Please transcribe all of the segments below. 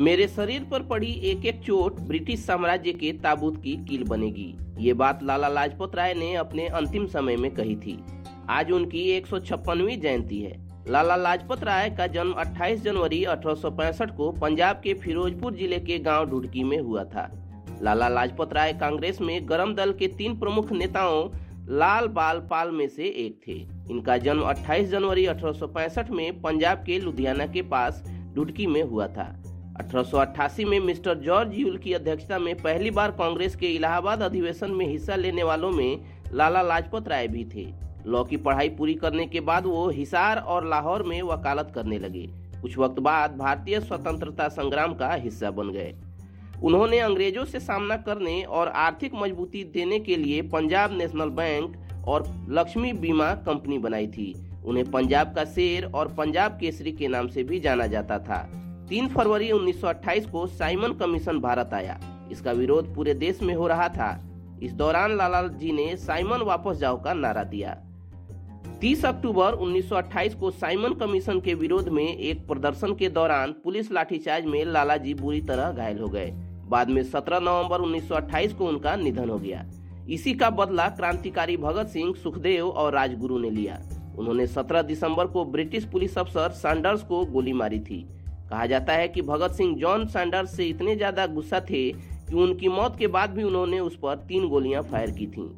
मेरे शरीर पर पड़ी एक एक चोट ब्रिटिश साम्राज्य के ताबूत की कील बनेगी। ये बात लाला लाजपत राय ने अपने अंतिम समय में कही थी। आज उनकी एक जयंती है। लाला लाजपत राय का जन्म 28 जनवरी 1865 को पंजाब के फिरोजपुर ज़िले के गाँव ढुडकी में हुआ था। लाला लाजपत राय कांग्रेस में गरम दल के तीन प्रमुख नेताओं लाल बाल पाल में से एक थे। इनका जन्म 28 जनवरी 1865 में पंजाब के लुधियाना के पास डुडकी में हुआ था। 1888 में मिस्टर जॉर्ज यूल की अध्यक्षता में पहली बार कांग्रेस के इलाहाबाद अधिवेशन में हिस्सा लेने वालों में लाला लाजपत राय भी थे। लॉ की पढ़ाई पूरी करने के बाद वो हिसार और लाहौर में वकालत करने लगे। कुछ वक्त बाद भारतीय स्वतंत्रता संग्राम का हिस्सा बन गए। उन्होंने अंग्रेज़ों से सामना करने और आर्थिक मजबूती देने के लिए पंजाब नेशनल बैंक और लक्ष्मी बीमा कंपनी बनाई थी। उन्हें पंजाब का शेर और पंजाब केसरी के नाम से भी जाना जाता था। 3 फरवरी 1928 को साइमन कमीशन भारत आया। इसका विरोध पूरे देश में हो रहा था। इस दौरान लाला जी ने साइमन वापस जाओ का नारा दिया। 30 अक्टूबर 1928 को साइमन कमीशन के विरोध में एक प्रदर्शन के दौरान पुलिस लाठीचार्ज में लाला जी बुरी तरह घायल हो गए। बाद में 17 नवंबर 1928 को उनका निधन हो गया। इसी का बदला क्रांतिकारी भगत सिंह, सुखदेव और राजगुरु ने लिया। उन्होंने 17 दिसंबर को ब्रिटिश पुलिस अफसर सैंडर्स को गोली मारी थी। कहा जाता है कि भगत सिंह जॉन सैंडर्स से इतने ज़्यादा गुस्सा थे कि उनकी मौत के बाद भी उन्होंने उस पर तीन गोलियाँ फायर की थीं।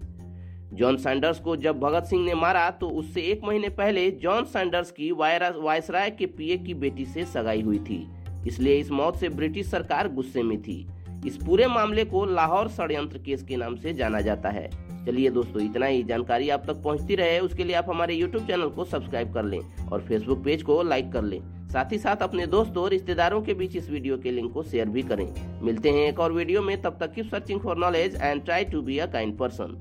जॉन सैंडर्स को जब भगत सिंह ने मारा तो उससे एक महीने पहले जॉन सैंडर्स की वायसराय के पीए की बेटी से सगाई हुई थी। इसलिए इस मौत से ब्रिटिश सरकार गुस्से में थी। इस पूरे मामले को लाहौर षडयंत्र केस के नाम से जाना जाता है। चलिए दोस्तों, इतना ही। जानकारी आप तक पहुँचती रहे, उसके लिए आप हमारे यूट्यूब चैनल को सब्सक्राइब कर लें और फेसबुक पेज को लाइक कर लें। साथ ही साथ अपने दोस्तों और रिश्तेदारों के बीच इस वीडियो के लिंक को शेयर भी करें। मिलते हैं एक और वीडियो में, तब तक की searching for knowledge and try to be a kind person